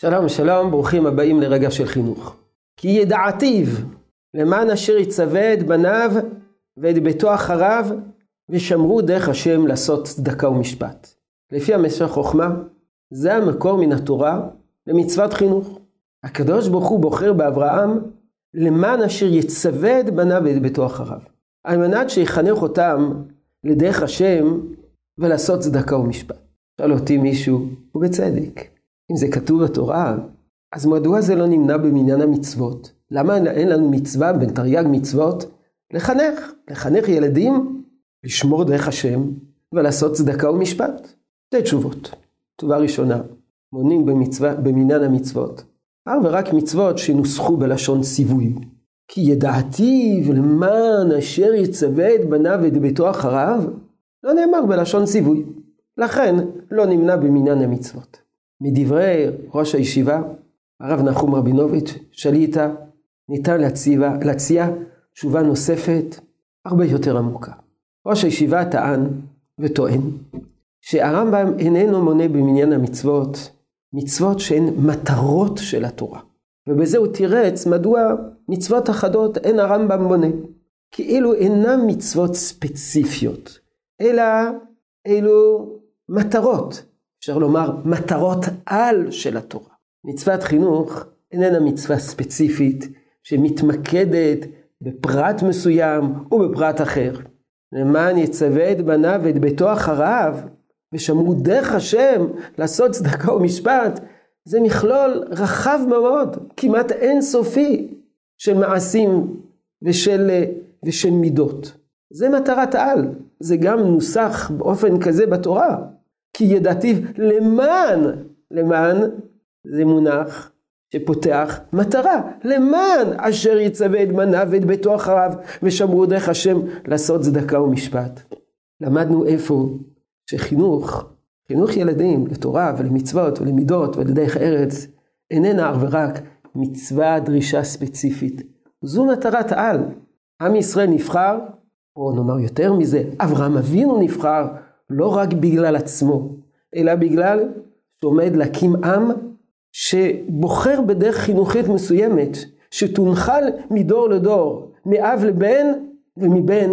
שלום שלום, ברוכים הבאים לרגע של חינוך. כי ידעתיו למען אשר יצווה את בניו ואת ביתו אחריו ושמרו דרך השם לעשות צדקה ומשפט. לפי המשך חוכמה, זה המקור מן התורה למצוות חינוך. הקדוש ברוך הוא בוחר באברהם למען אשר יצווה את בניו ואת ביתו אחריו. על מנת שיחנך אותם לדרך השם ולעשות צדקה ומשפט. שאל אותי מישהו, ובצדק, אם זה כתוב בתורה, אז מדוע זה לא נמנע במניין המצוות? למה אין לנו מצווה בין תרי"ג מצוות? לחנך, לחנך ילדים, לשמור דרך השם ולעשות צדקה ומשפט. שתי תשובות. תשובה ראשונה, מונים במצווה, במניין המצוות, אך ורק מצוות שנוסחו בלשון ציווי. כי ידעתיו למען אשר יצווה את בניו ואת ביתו אחריו, לא נאמר בלשון ציווי. לכן לא נמנע במניין המצוות. מדברי ראש הישיבה, הרב נחום רבינוביץ', שליטה, ניתן להציע, תשובה נוספת הרבה יותר עמוקה. ראש הישיבה טען וטוען שהרמב"ם איננו מונה במניין המצוות מצוות שהן מטרות של התורה. ובזה הוא תירץ מדוע מצוות אחדות אין הרמב"ם מונה. כאילו אינן מצוות ספציפיות, אלא אלו מטרות, אפשר לומר מטרות על של התורה. מצוות חינוך איננה מצווה ספציפית שמתמקדת בפרט מסוים ובפרט אחר. למען יצווה את בניו ואת ביתו אחריו, ושמרו דרך השם לעשות צדקה ומשפט, זה מכלול רחב מאוד, כמעט אינסופי, של מעשים ושל, ושל מידות. זה מטרת על, זה גם נוסח באופן כזה בתורה. כי ידעתיו למען, למען זה מונח שפותח מטרה, למען אשר יצווה את בניו ואת ביתו אחריו ושמרו דרך השם לעשות צדקה ומשפט. למדנו איפה שחינוך, חינוך ילדים לתורה ולמצוות ולמידות ולדרך ארץ, איננה אך ורק מצווה דרישה ספציפית. זו מטרת על. עם ישראל נבחר, או נאמר יותר מזה, אברהם אבינו נבחר לא רק בגלל עצמו, אלא בגלל שעומד להקים עם שבוחר בדרך חינוכית מסוימת, שתונחל מדור לדור, מאב לבן ומבן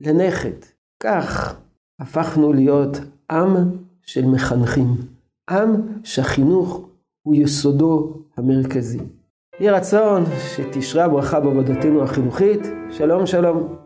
לנכד. כך הפכנו להיות עם של מחנכים, עם שהחינוך הוא יסודו המרכזי. יהי רצון שתשרה ברכה בעבודתנו החינוכית. שלום שלום.